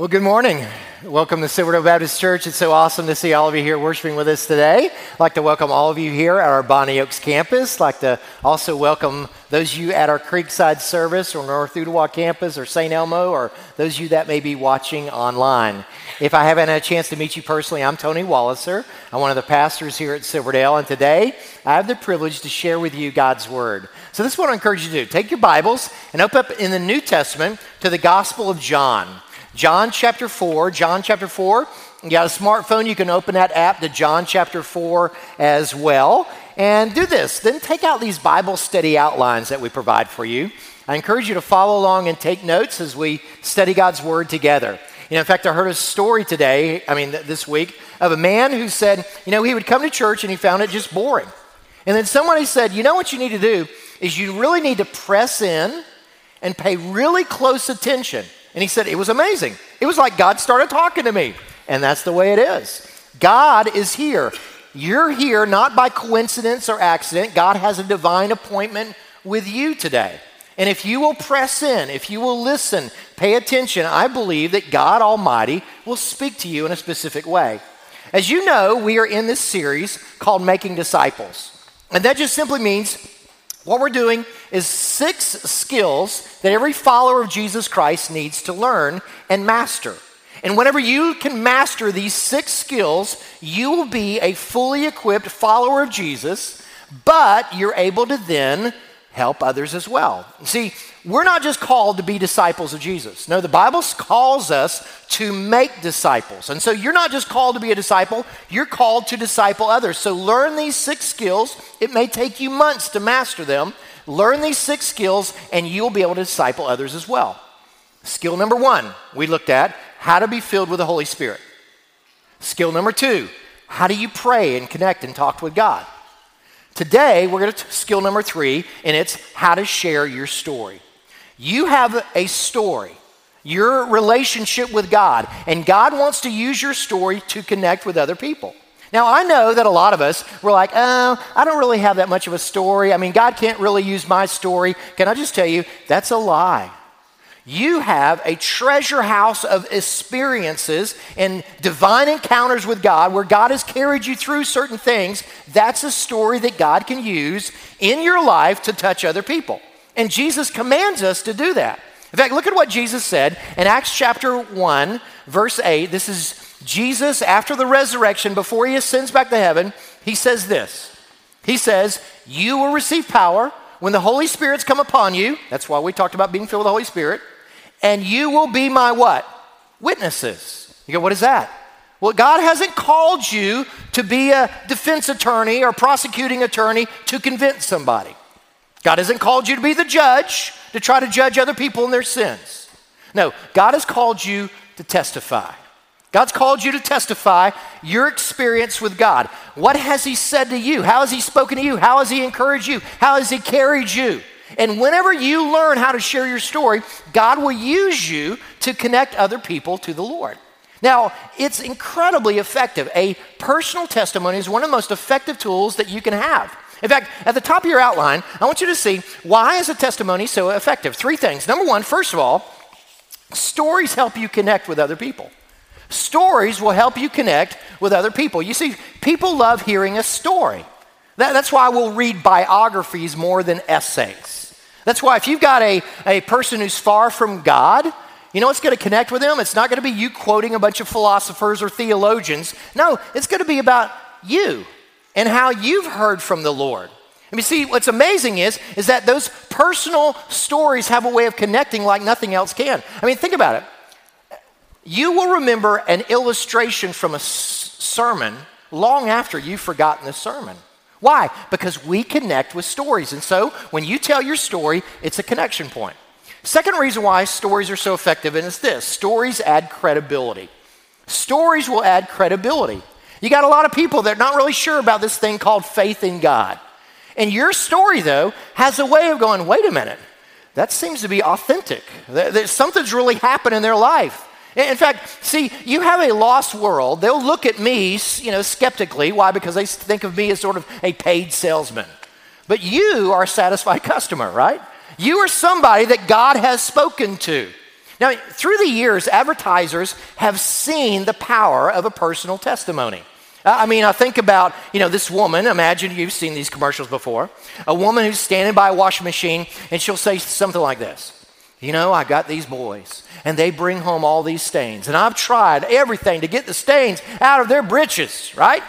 Well, good morning. Welcome to Silverdale Baptist Church. It's so awesome to see all of you here worshiping with us today. I'd like to welcome all of you here at our Bonny Oaks campus. I'd like to also welcome those of you at our Creekside service or North Ooltewah campus or St. Elmo or those of you that may be watching online. If I haven't had a chance to meet you personally, I'm Tony Walliser. I'm one of the pastors here at Silverdale, and today I have the privilege to share with you God's Word. So this is what I encourage you to do. Take your Bibles and open up in the New Testament to the Gospel of John. John chapter 4, John chapter 4. You got a smartphone, you can open that app to John chapter 4 as well. And do this. Then take out these Bible study outlines that we provide for you. I encourage you to follow along and take notes as we study God's Word together. You know, in fact, I heard a story today, I mean, this week, of a man who said, you know, he would come to church and he found it just boring. And then somebody said, you know what you need to do is you really need to press in and pay really close attention and he said, It was amazing. It was like God started talking to me. And that's the way it is. God is here. You're here not by coincidence or accident. God has a divine appointment with you today. And if you will press in, if you will listen, pay attention, I believe that God Almighty will speak to you in a specific way. As you know, we are in this series called Making Disciples. And that just simply means what we're doing is six skills that every follower of Jesus Christ needs to learn and master. And whenever you can master these six skills, you will be a fully equipped follower of Jesus, but you're able to then help others as well. See, we're not just called to be disciples of Jesus. No, the Bible calls us to make disciples. And so you're not just called to be a disciple, you're called to disciple others. So learn these six skills. It may take you months to master them. Learn these six skills, and you'll be able to disciple others as well. Skill number one, we looked at how to be filled with the Holy Spirit. Skill number two, how do you pray and connect and talk with God? Today, we're going to skill number three, and it's how to share your story. You have a story, your relationship with God, and God wants to use your story to connect with other people. Now, I know that a lot of us were like, oh, I don't really have that much of a story. I mean, God can't really use my story. Can I just tell you, that's a lie. You have a treasure house of experiences and divine encounters with God where God has carried you through certain things. That's a story that God can use in your life to touch other people. And Jesus commands us to do that. In fact, look at what Jesus said in Acts chapter 1, verse 8. This is Jesus after the resurrection, before he ascends back to heaven. He says this He says, You will receive power when the Holy Spirit's come upon you. That's why we talked about being filled with the Holy Spirit. And you will be my what? Witnesses. You go, What is that? Well, God hasn't called you to be a defense attorney or prosecuting attorney to convince somebody. God hasn't called you to be the judge to try to judge other people in their sins. No, God has called you to testify. God's called you to testify your experience with God. What has He said to you? How has He spoken to you? How has He encouraged you? How has He carried you? And whenever you learn how to share your story, God will use you to connect other people to the Lord. Now, it's incredibly effective. A personal testimony is one of the most effective tools that you can have. In fact, at the top of your outline, I want you to see why is a testimony so effective? Three things. Number one, first of all, stories help you connect with other people. Stories will help you connect with other people. You see, people love hearing a story. That, that's why we'll read biographies more than essays. That's why if you've got a, a person who's far from God, you know what's going to connect with them? It's not going to be you quoting a bunch of philosophers or theologians. No, it's going to be about you and how you've heard from the Lord. I mean, see, what's amazing is, is that those personal stories have a way of connecting like nothing else can. I mean, think about it. You will remember an illustration from a s- sermon long after you've forgotten the sermon. Why? Because we connect with stories. And so when you tell your story, it's a connection point. Second reason why stories are so effective is this stories add credibility. Stories will add credibility. You got a lot of people that are not really sure about this thing called faith in God. And your story, though, has a way of going, wait a minute, that seems to be authentic. Something's really happened in their life. In fact, see, you have a lost world. They'll look at me, you know, skeptically. Why? Because they think of me as sort of a paid salesman. But you are a satisfied customer, right? You are somebody that God has spoken to. Now, through the years, advertisers have seen the power of a personal testimony. I mean, I think about, you know, this woman. Imagine you've seen these commercials before. A woman who's standing by a washing machine, and she'll say something like this You know, I got these boys, and they bring home all these stains, and I've tried everything to get the stains out of their britches, right?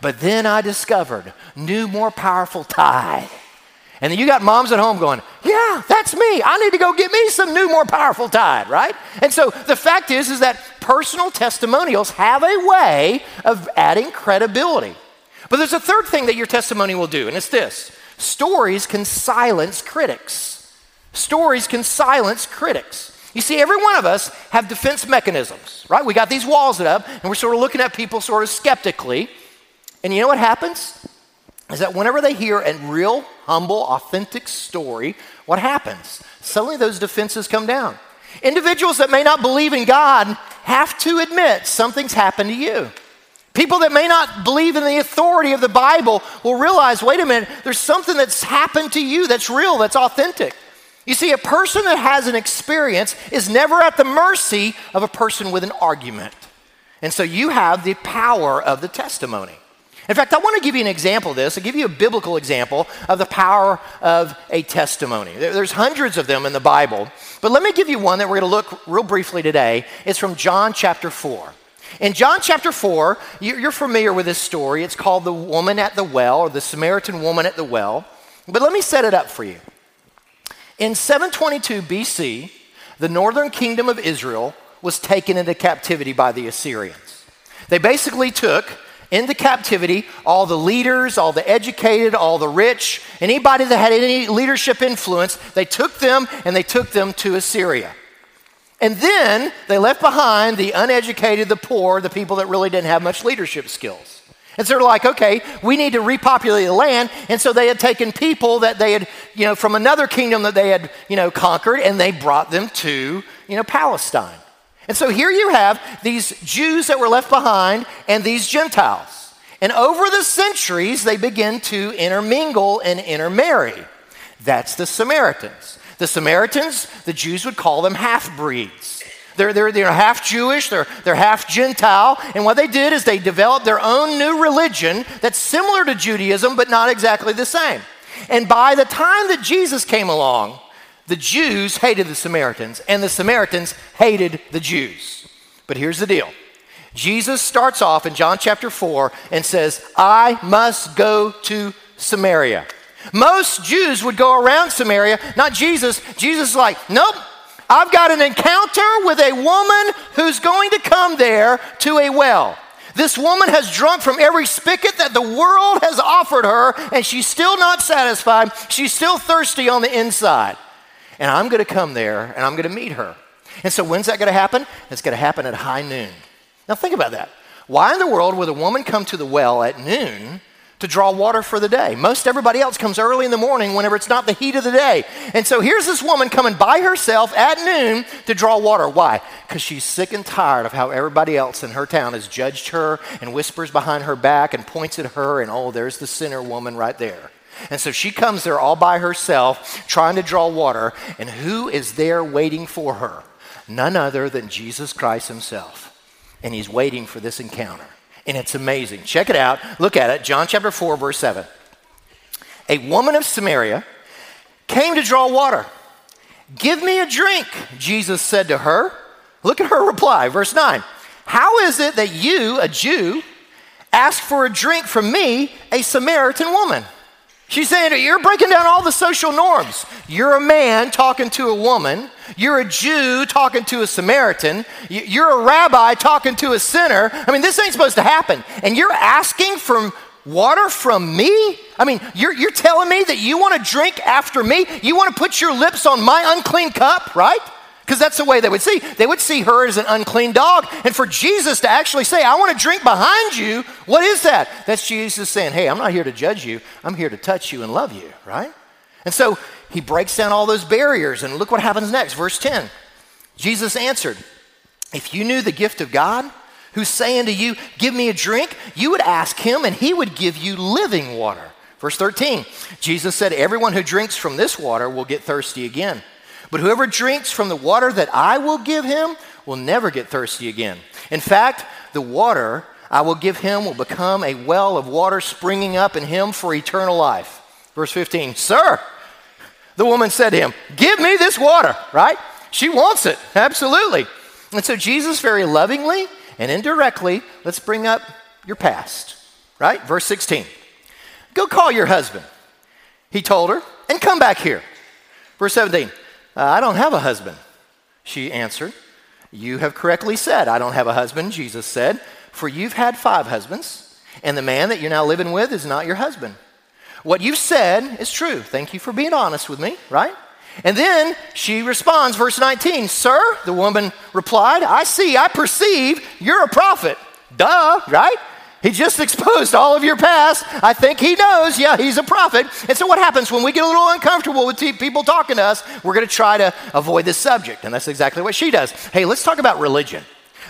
But then I discovered new, more powerful Tide. And then you got moms at home going, Yeah, that's me. I need to go get me some new, more powerful Tide, right? And so the fact is, is that personal testimonials have a way of adding credibility. But there's a third thing that your testimony will do, and it's this stories can silence critics. Stories can silence critics. You see, every one of us have defense mechanisms, right? We got these walls up, and we're sort of looking at people sort of skeptically. And you know what happens? is that whenever they hear a real, humble, authentic story, what happens? Suddenly those defenses come down. Individuals that may not believe in God have to admit something's happened to you. People that may not believe in the authority of the Bible will realize wait a minute, there's something that's happened to you that's real, that's authentic. You see, a person that has an experience is never at the mercy of a person with an argument. And so you have the power of the testimony. In fact, I want to give you an example of this. I'll give you a biblical example of the power of a testimony. There's hundreds of them in the Bible, but let me give you one that we're going to look real briefly today. It's from John chapter 4. In John chapter 4, you're familiar with this story. It's called the woman at the well, or the Samaritan woman at the well. But let me set it up for you. In 722 BC, the northern kingdom of Israel was taken into captivity by the Assyrians. They basically took into captivity all the leaders, all the educated, all the rich, anybody that had any leadership influence, they took them and they took them to Assyria. And then they left behind the uneducated, the poor, the people that really didn't have much leadership skills. And so they're like, okay, we need to repopulate the land. And so they had taken people that they had, you know, from another kingdom that they had, you know, conquered, and they brought them to, you know, Palestine. And so here you have these Jews that were left behind and these Gentiles. And over the centuries, they begin to intermingle and intermarry. That's the Samaritans. The Samaritans, the Jews would call them half breeds. They're, they're, they're half Jewish, they're, they're half Gentile. And what they did is they developed their own new religion that's similar to Judaism, but not exactly the same. And by the time that Jesus came along, the Jews hated the Samaritans, and the Samaritans hated the Jews. But here's the deal Jesus starts off in John chapter 4 and says, I must go to Samaria. Most Jews would go around Samaria, not Jesus. Jesus is like, nope, I've got an encounter with a woman who's going to come there to a well. This woman has drunk from every spigot that the world has offered her, and she's still not satisfied. She's still thirsty on the inside and I'm going to come there and I'm going to meet her. And so, when's that going to happen? It's going to happen at high noon. Now, think about that. Why in the world would a woman come to the well at noon to draw water for the day? Most everybody else comes early in the morning whenever it's not the heat of the day. And so, here's this woman coming by herself at noon to draw water. Why? Because she's sick and tired of how everybody else in her town has judged her and whispers behind her back and points at her, and oh, there's the sinner woman right there. And so she comes there all by herself, trying to draw water. And who is there waiting for her? None other than Jesus Christ himself. And he's waiting for this encounter. And it's amazing. Check it out. Look at it. John chapter 4, verse 7. A woman of Samaria came to draw water. Give me a drink, Jesus said to her. Look at her reply, verse 9. How is it that you, a Jew, ask for a drink from me, a Samaritan woman? She's saying, You're breaking down all the social norms. You're a man talking to a woman. You're a Jew talking to a Samaritan. You're a rabbi talking to a sinner. I mean, this ain't supposed to happen. And you're asking for water from me? I mean, you're, you're telling me that you want to drink after me? You want to put your lips on my unclean cup, right? Because that's the way they would see. They would see her as an unclean dog. And for Jesus to actually say, I want to drink behind you, what is that? That's Jesus saying, Hey, I'm not here to judge you. I'm here to touch you and love you, right? And so he breaks down all those barriers. And look what happens next. Verse 10 Jesus answered, If you knew the gift of God, who's saying to you, Give me a drink, you would ask him, and he would give you living water. Verse 13 Jesus said, Everyone who drinks from this water will get thirsty again. But whoever drinks from the water that I will give him will never get thirsty again. In fact, the water I will give him will become a well of water springing up in him for eternal life. Verse 15, Sir, the woman said to him, Give me this water, right? She wants it, absolutely. And so Jesus, very lovingly and indirectly, let's bring up your past, right? Verse 16, Go call your husband, he told her, and come back here. Verse 17, uh, I don't have a husband. She answered, You have correctly said, I don't have a husband, Jesus said, for you've had five husbands, and the man that you're now living with is not your husband. What you've said is true. Thank you for being honest with me, right? And then she responds, verse 19, Sir, the woman replied, I see, I perceive you're a prophet. Duh, right? He just exposed all of your past. I think he knows, yeah, he's a prophet. And so, what happens when we get a little uncomfortable with people talking to us? We're going to try to avoid this subject. And that's exactly what she does. Hey, let's talk about religion.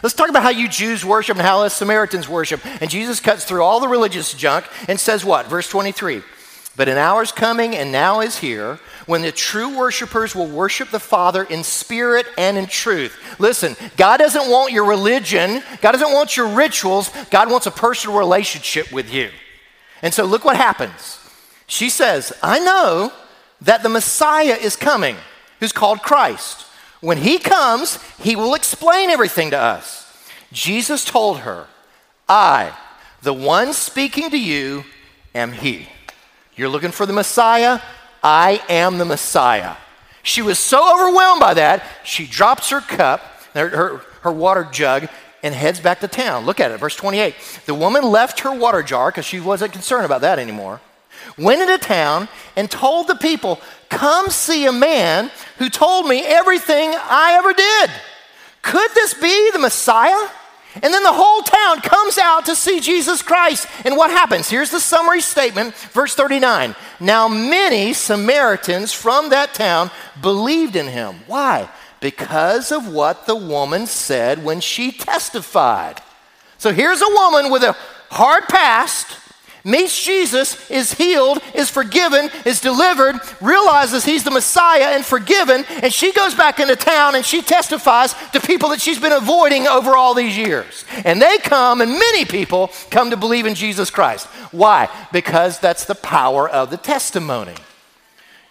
Let's talk about how you Jews worship and how us Samaritans worship. And Jesus cuts through all the religious junk and says what? Verse 23 But an hour is coming and now is here when the true worshipers will worship the Father in spirit and in truth. Listen, God doesn't want your religion, God doesn't want your rituals, God wants a personal relationship with you. And so look what happens. She says, I know that the Messiah is coming, who's called Christ. When he comes, he will explain everything to us. Jesus told her, I, the one speaking to you, am he. You're looking for the Messiah? I am the Messiah. She was so overwhelmed by that, she drops her cup, her, her, her water jug, and heads back to town. Look at it, verse 28. The woman left her water jar because she wasn't concerned about that anymore, went into town and told the people, Come see a man who told me everything I ever did. Could this be the Messiah? And then the whole town comes out to see Jesus Christ. And what happens? Here's the summary statement, verse 39. Now, many Samaritans from that town believed in him. Why? Because of what the woman said when she testified. So here's a woman with a hard past meets Jesus, is healed, is forgiven, is delivered, realizes he's the Messiah and forgiven, and she goes back into town and she testifies to people that she's been avoiding over all these years. And they come, and many people come to believe in Jesus Christ. Why? Because that's the power of the testimony.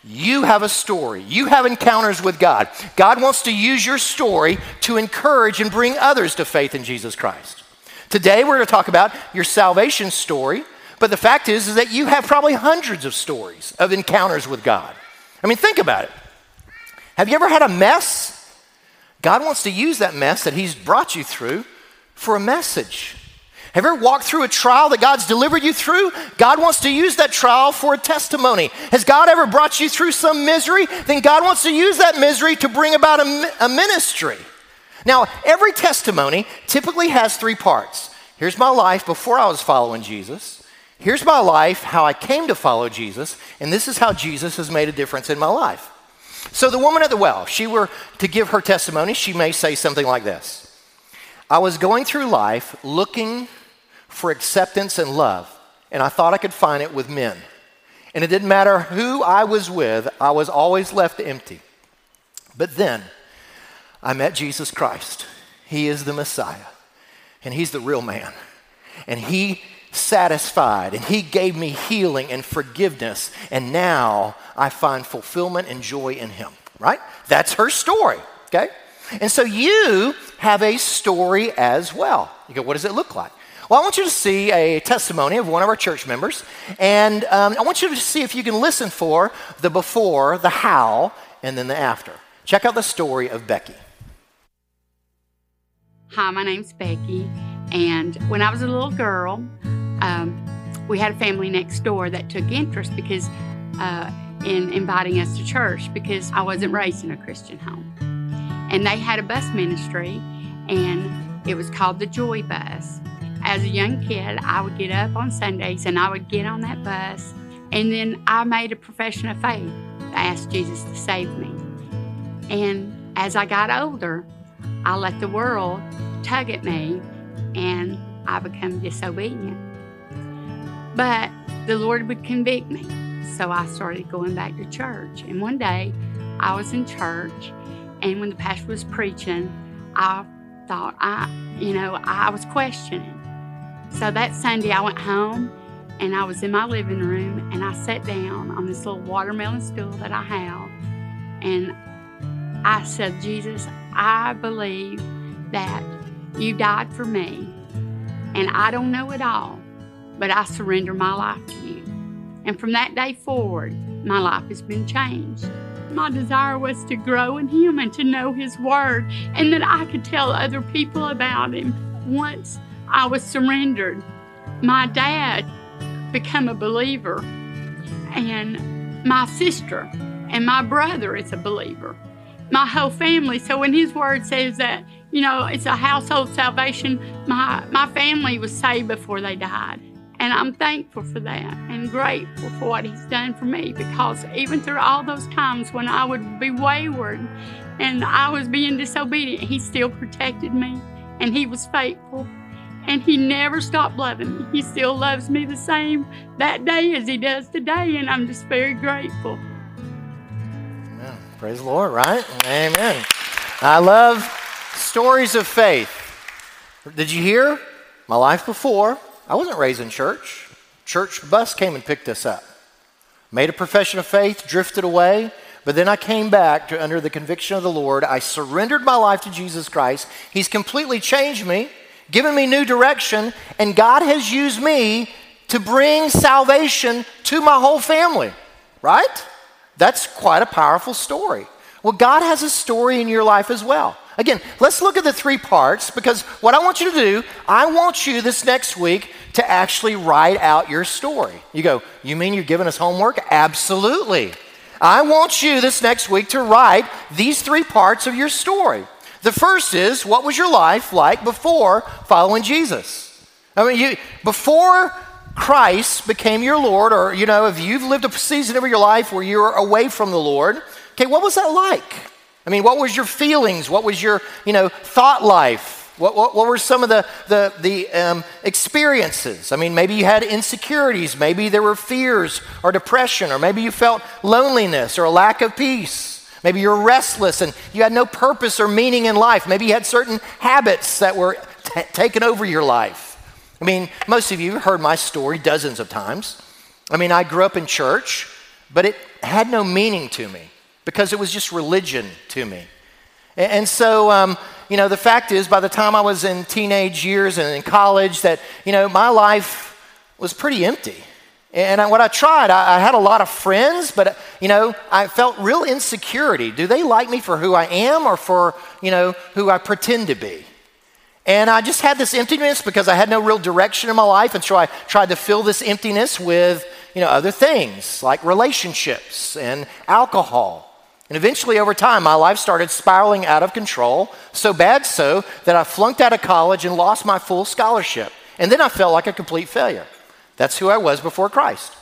You have a story. You have encounters with God. God wants to use your story to encourage and bring others to faith in Jesus Christ. Today, we're going to talk about your salvation story but the fact is, is that you have probably hundreds of stories of encounters with God. I mean, think about it. Have you ever had a mess? God wants to use that mess that He's brought you through for a message. Have you ever walked through a trial that God's delivered you through? God wants to use that trial for a testimony. Has God ever brought you through some misery? Then God wants to use that misery to bring about a, a ministry. Now, every testimony typically has three parts. Here's my life before I was following Jesus. Here's my life, how I came to follow Jesus, and this is how Jesus has made a difference in my life. So, the woman at the well, she were to give her testimony, she may say something like this I was going through life looking for acceptance and love, and I thought I could find it with men. And it didn't matter who I was with, I was always left empty. But then I met Jesus Christ. He is the Messiah, and He's the real man. And He satisfied and He gave me healing and forgiveness. And now I find fulfillment and joy in Him, right? That's her story, okay? And so you have a story as well. You go, what does it look like? Well, I want you to see a testimony of one of our church members, and um, I want you to see if you can listen for the before, the how, and then the after. Check out the story of Becky. Hi, my name's Becky, and when I was a little girl, um, we had a family next door that took interest because uh, in inviting us to church because I wasn't raised in a Christian home, and they had a bus ministry, and it was called the Joy Bus, as a young kid, I would get up on Sundays and I would get on that bus. And then I made a profession of faith to ask Jesus to save me. And as I got older, I let the world tug at me and I become disobedient. But the Lord would convict me. So I started going back to church. And one day I was in church, and when the pastor was preaching, I thought, I, you know, I was questioning. So that Sunday, I went home and I was in my living room and I sat down on this little watermelon stool that I have. And I said, Jesus, I believe that you died for me. And I don't know it all, but I surrender my life to you. And from that day forward, my life has been changed. My desire was to grow in Him and to know His Word, and that I could tell other people about Him once I was surrendered. My dad became a believer, and my sister and my brother is a believer. My whole family. So when his word says that, you know, it's a household salvation, my, my family was saved before they died. And I'm thankful for that and grateful for what he's done for me because even through all those times when I would be wayward and I was being disobedient, he still protected me and he was faithful and he never stopped loving me. He still loves me the same that day as he does today, and I'm just very grateful. Praise the Lord, right? Amen. I love stories of faith. Did you hear? My life before, I wasn't raised in church. Church bus came and picked us up. Made a profession of faith, drifted away, but then I came back to under the conviction of the Lord. I surrendered my life to Jesus Christ. He's completely changed me given me new direction, and God has used me to bring salvation to my whole family, right? That's quite a powerful story. Well, God has a story in your life as well. Again, let's look at the three parts because what I want you to do, I want you this next week to actually write out your story. You go, You mean you're giving us homework? Absolutely. I want you this next week to write these three parts of your story. The first is what was your life like before following Jesus? I mean, you, before Christ became your Lord, or, you know, if you've lived a season of your life where you're away from the Lord, okay, what was that like? I mean, what was your feelings? What was your, you know, thought life? What, what, what were some of the, the, the um, experiences? I mean, maybe you had insecurities, maybe there were fears or depression, or maybe you felt loneliness or a lack of peace. Maybe you're restless and you had no purpose or meaning in life. Maybe you had certain habits that were t- taken over your life. I mean, most of you have heard my story dozens of times. I mean, I grew up in church, but it had no meaning to me because it was just religion to me. And, so, um, you know, the fact is, by the time I was in teenage years and in college, that, you know, my life was pretty empty. And I, what I tried, I, I, had a lot of friends, but you know, I felt real insecurity. Do they like me for who I am or for you know who I pretend to be? And I just had this emptiness because I had no real direction in my life, and so I tried to fill this emptiness with you know other things like relationships and alcohol. And eventually, over time, my life started spiraling out of control, so bad so that I flunked out of college and lost my full scholarship. And then I felt like a complete failure. That's who I was before Christ.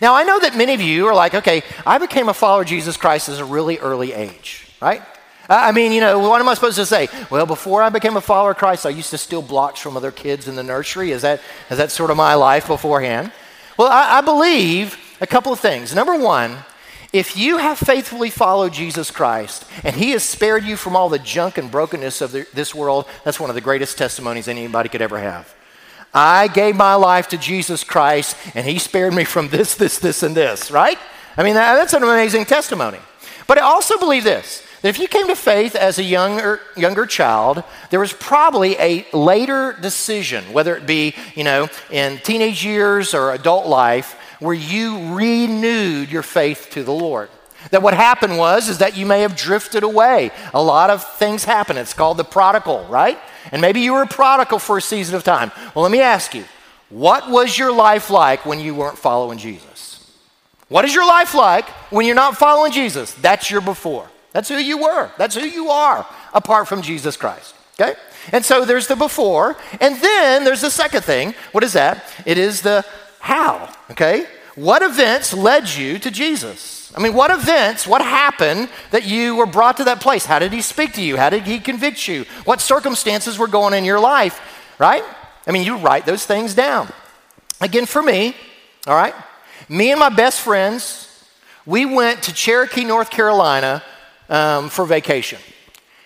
Now, I know that many of you are like, okay, I became a follower of Jesus Christ at a really early age, right? I mean, you know, what am I supposed to say? Well, before I became a follower of Christ, I used to steal blocks from other kids in the nursery. Is that, is that sort of my life beforehand? Well, I, I believe a couple of things. Number one, if you have faithfully followed Jesus Christ and he has spared you from all the junk and brokenness of the, this world, that's one of the greatest testimonies anybody could ever have. I gave my life to Jesus Christ and he spared me from this, this, this, and this, right? I mean, that, that's an amazing testimony. But I also believe this that if you came to faith as a younger, younger child, there was probably a later decision, whether it be, you know, in teenage years or adult life, where you renewed your faith to the Lord. That what happened was is that you may have drifted away. A lot of things happen. It's called the prodigal, right? And maybe you were a prodigal for a season of time. Well, let me ask you, what was your life like when you weren't following Jesus? What is your life like when you're not following Jesus? That's your before. That's who you were. That's who you are apart from Jesus Christ. Okay? And so there's the before, and then there's the second thing. What is that? It is the how. Okay? What events led you to Jesus? I mean, what events, what happened that you were brought to that place? How did he speak to you? How did he convict you? What circumstances were going in your life, right? I mean, you write those things down. Again, for me, all right, me and my best friends, we went to Cherokee, North Carolina um, for vacation.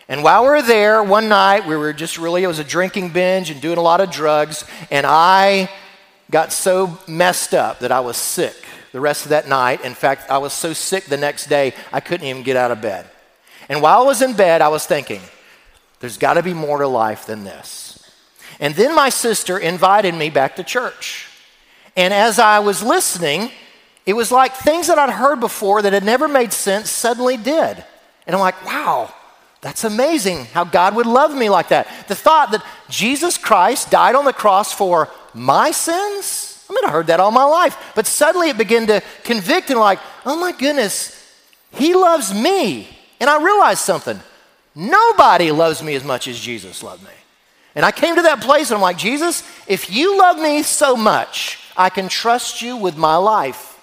And while we were there one night, we were just really, it was a drinking binge and doing a lot of drugs. And I got so messed up that I was sick the rest of that night. In fact, I was so sick the next day, I couldn't even get out of bed. And while I was in bed, I was thinking, there's got to be more to life than this. And then my sister invited me back to church. And as I was listening, it was like things that I'd heard before that had never made sense suddenly did. And I'm like, wow, that's amazing how God would love me like that. The thought that Jesus Christ died on the cross for my sins? I mean, I heard that all my life. But suddenly it began to convict and, like, oh my goodness, he loves me. And I realized something nobody loves me as much as Jesus loved me. And I came to that place and I'm like, Jesus, if you love me so much, I can trust you with my life.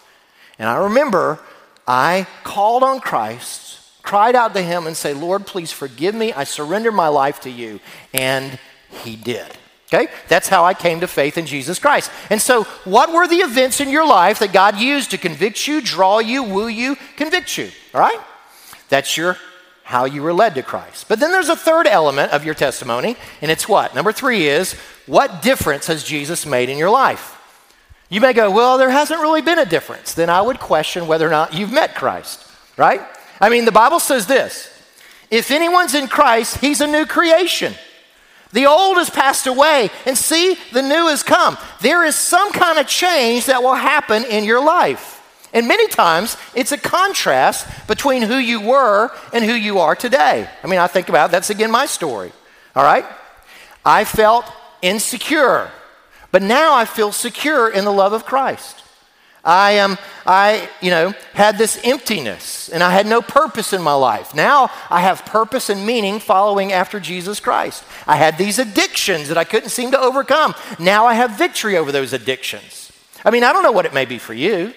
And I remember I called on Christ cried out to him and say, Lord, please forgive me. I surrender my life to you. And he did. Okay? That's how I came to faith in Jesus Christ. And so, what were the events in your life that God used to convict you, draw you, woo you, convict you? All right? That's your how you were led to Christ. But then there's a third element of your testimony, and it's what? Number 3 is what difference has Jesus made in your life? You may go, "Well, there hasn't really been a difference." Then I would question whether or not you've met Christ, right? I mean, the Bible says this if anyone's in Christ, he's a new creation. The old has passed away, and see, the new has come. There is some kind of change that will happen in your life. And many times, it's a contrast between who you were and who you are today. I mean, I think about that's again my story. All right? I felt insecure, but now I feel secure in the love of Christ. I am, um, I, you know, had this emptiness and I had no purpose in my life. Now I have purpose and meaning following after Jesus Christ. I had these addictions that I couldn't seem to overcome. Now I have victory over those addictions. I mean, I don't know what it may be for you.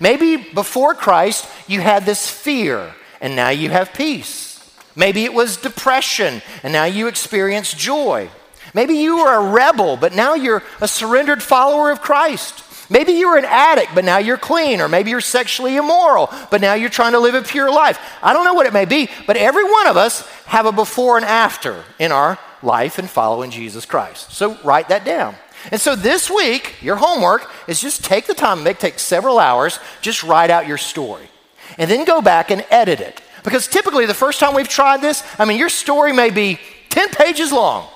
Maybe before Christ you had this fear and now you have peace. Maybe it was depression and now you experience joy. Maybe you were a rebel, but now you're a surrendered follower of Christ. Maybe you were an addict, but now you're clean. Or maybe you're sexually immoral, but now you're trying to live a pure life. I don't know what it may be, but every one of us have a before and after in our life and following Jesus Christ. So write that down. And so this week, your homework is just take the time, make take several hours, just write out your story. And then go back and edit it. Because typically the first time we've tried this, I mean, your story may be 10 pages long.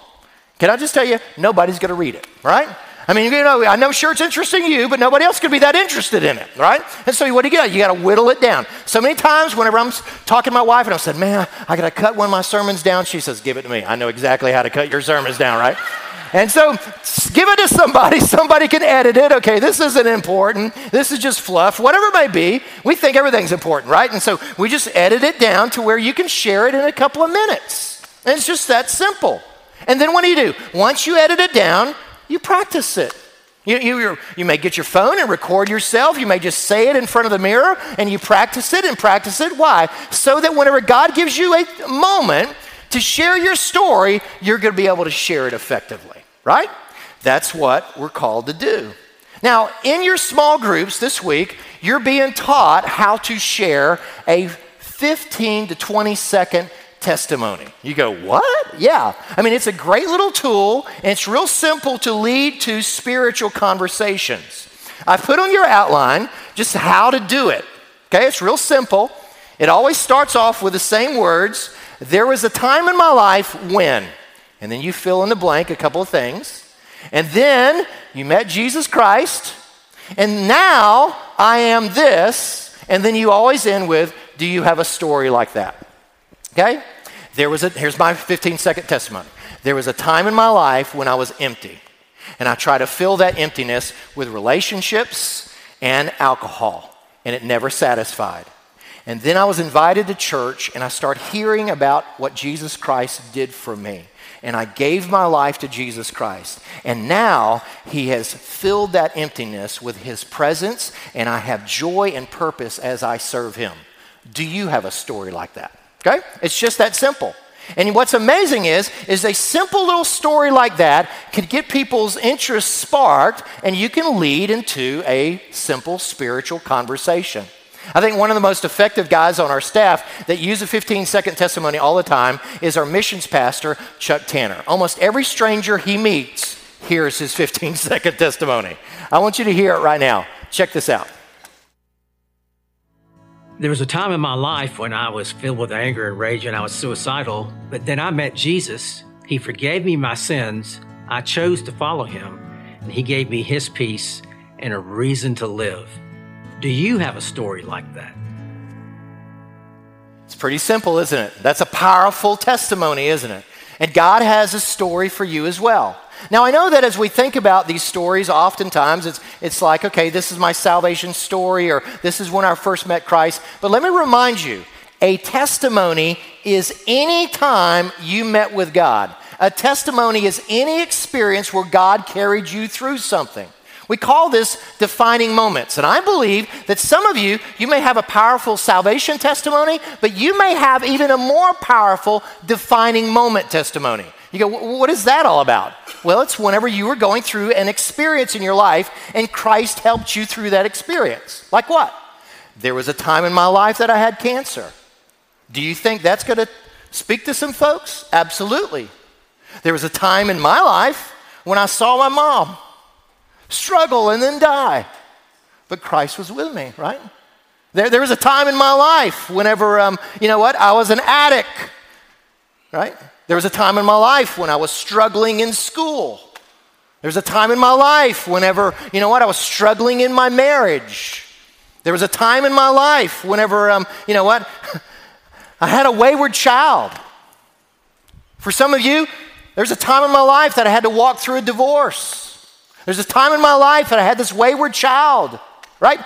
Can I just tell you, nobody's going to read it, right? I mean, you know, I'm sure it's interesting you, but nobody else could be that interested in it, right? And so what do you get? You got to whittle it down. So many times, whenever I'm talking to my wife and I said, "Man, I got to cut one of my sermons down," she says, "Give it to me. I know exactly how to cut your sermons down, right?" And so give it to somebody. Somebody can edit it. Okay, this isn't important. This is just fluff. Whatever it may be, we think everything's important, right? And so we just edit it down to where you can share it in a couple of minutes. And it's just that simple. And then what do you do? Once you edit it down, you practice it. You, you, you may get your phone and record yourself. You may just say it in front of the mirror and you practice it and practice it. Why? So that whenever God gives you a moment to share your story, you're going to be able to share it effectively, right? That's what we're called to do. Now, in your small groups this week, you're being taught how to share a 15 to 20 second testimony. You go, what? Yeah. I mean, it's a great little tool, and it's real simple to lead to spiritual conversations. I put on your outline just how to do it. Okay, it's real simple. It always starts off with the same words. There was a time in my life when, and then you fill in the blank a couple of things. And then you met Jesus Christ, and now I am this. And then you always end with, Do you have a story like that? Okay? There was a, here's my 15 second testimony. There was a time in my life when I was empty, and I tried to fill that emptiness with relationships and alcohol, and it never satisfied. And then I was invited to church, and I started hearing about what Jesus Christ did for me and I gave my life to Jesus Christ. And now He has filled that emptiness with His presence, and I have joy and purpose as I serve Him. Do you have a story like that? Okay? It's just that simple. And what's amazing is, is a simple little story like that can get people's interest sparked, and you can lead into a simple spiritual conversation. I think one of the most effective guys on our staff that use a 15 second testimony all the time is our missions pastor, Chuck Tanner. Almost every stranger he meets hears his 15 second testimony. I want you to hear it right now. Check this out. There was a time in my life when I was filled with anger and rage and I was suicidal, but then I met Jesus. He forgave me my sins. I chose to follow him, and he gave me his peace and a reason to live. Do you have a story like that? It's pretty simple, isn't it? That's a powerful testimony, isn't it? And God has a story for you as well. Now, I know that as we think about these stories, oftentimes it's, it's like, okay, this is my salvation story, or this is when I first met Christ. But let me remind you a testimony is any time you met with God. A testimony is any experience where God carried you through something. We call this defining moments. And I believe that some of you, you may have a powerful salvation testimony, but you may have even a more powerful defining moment testimony. You go, what is that all about? Well, it's whenever you were going through an experience in your life and Christ helped you through that experience. Like what? There was a time in my life that I had cancer. Do you think that's going to speak to some folks? Absolutely. There was a time in my life when I saw my mom struggle, and then die. But Christ was with me, right? There, there was a time in my life whenever, um, you know what, I was an addict, right? There was a time in my life when I was struggling in school. There was a time in my life whenever, you know what, I was struggling in my marriage. There was a time in my life whenever, um, you know what, I had a wayward child. For some of you, there's a time in my life that I had to walk through a divorce. There's a time in my life that I had this wayward child, right?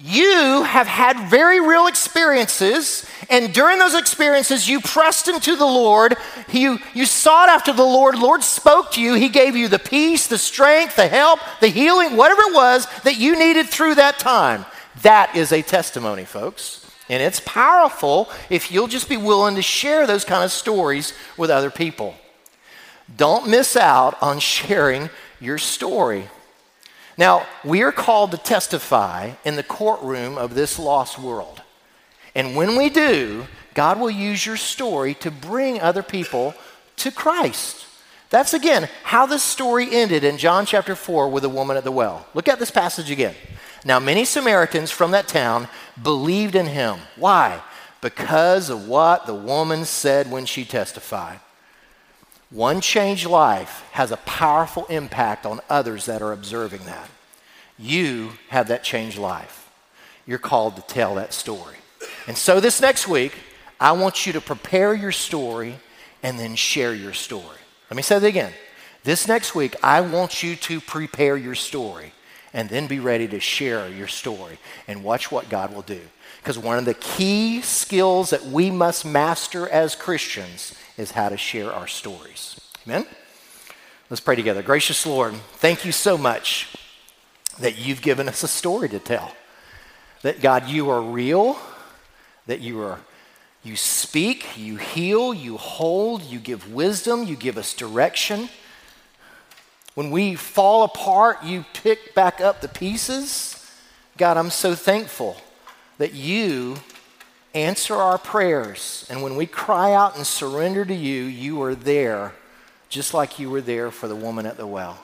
You have had very real experiences, and during those experiences, you pressed into the Lord. You, you sought after the Lord. Lord spoke to you. He gave you the peace, the strength, the help, the healing, whatever it was that you needed through that time. That is a testimony, folks. And it's powerful if you'll just be willing to share those kind of stories with other people. Don't miss out on sharing your story. Now, we are called to testify in the courtroom of this lost world. And when we do, God will use your story to bring other people to Christ. That's again how this story ended in John chapter 4 with the woman at the well. Look at this passage again. Now, many Samaritans from that town believed in him. Why? Because of what the woman said when she testified. One changed life has a powerful impact on others that are observing that. You have that changed life. You're called to tell that story. And so this next week, I want you to prepare your story and then share your story. Let me say that again. This next week, I want you to prepare your story and then be ready to share your story and watch what God will do. Because one of the key skills that we must master as Christians is how to share our stories. Amen? Let's pray together. Gracious Lord, thank you so much that you've given us a story to tell. That God, you are real, that you are you speak, you heal, you hold, you give wisdom, you give us direction. When we fall apart, you pick back up the pieces. God, I'm so thankful that you answer our prayers. And when we cry out and surrender to you, you are there, just like you were there for the woman at the well.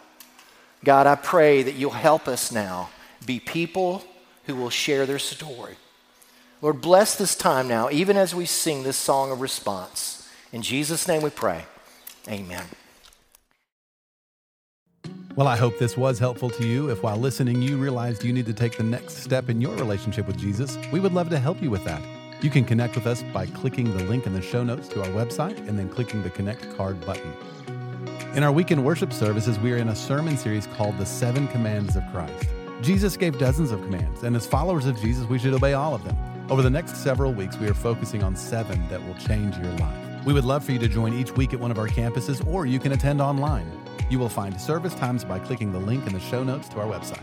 God, I pray that you'll help us now be people who will share their story. Lord, bless this time now, even as we sing this song of response. In Jesus' name we pray. Amen. Well, I hope this was helpful to you. If while listening you realized you need to take the next step in your relationship with Jesus, we would love to help you with that. You can connect with us by clicking the link in the show notes to our website and then clicking the Connect card button. In our weekend worship services, we are in a sermon series called The Seven Commands of Christ. Jesus gave dozens of commands, and as followers of Jesus, we should obey all of them. Over the next several weeks, we are focusing on seven that will change your life. We would love for you to join each week at one of our campuses, or you can attend online. You will find service times by clicking the link in the show notes to our website.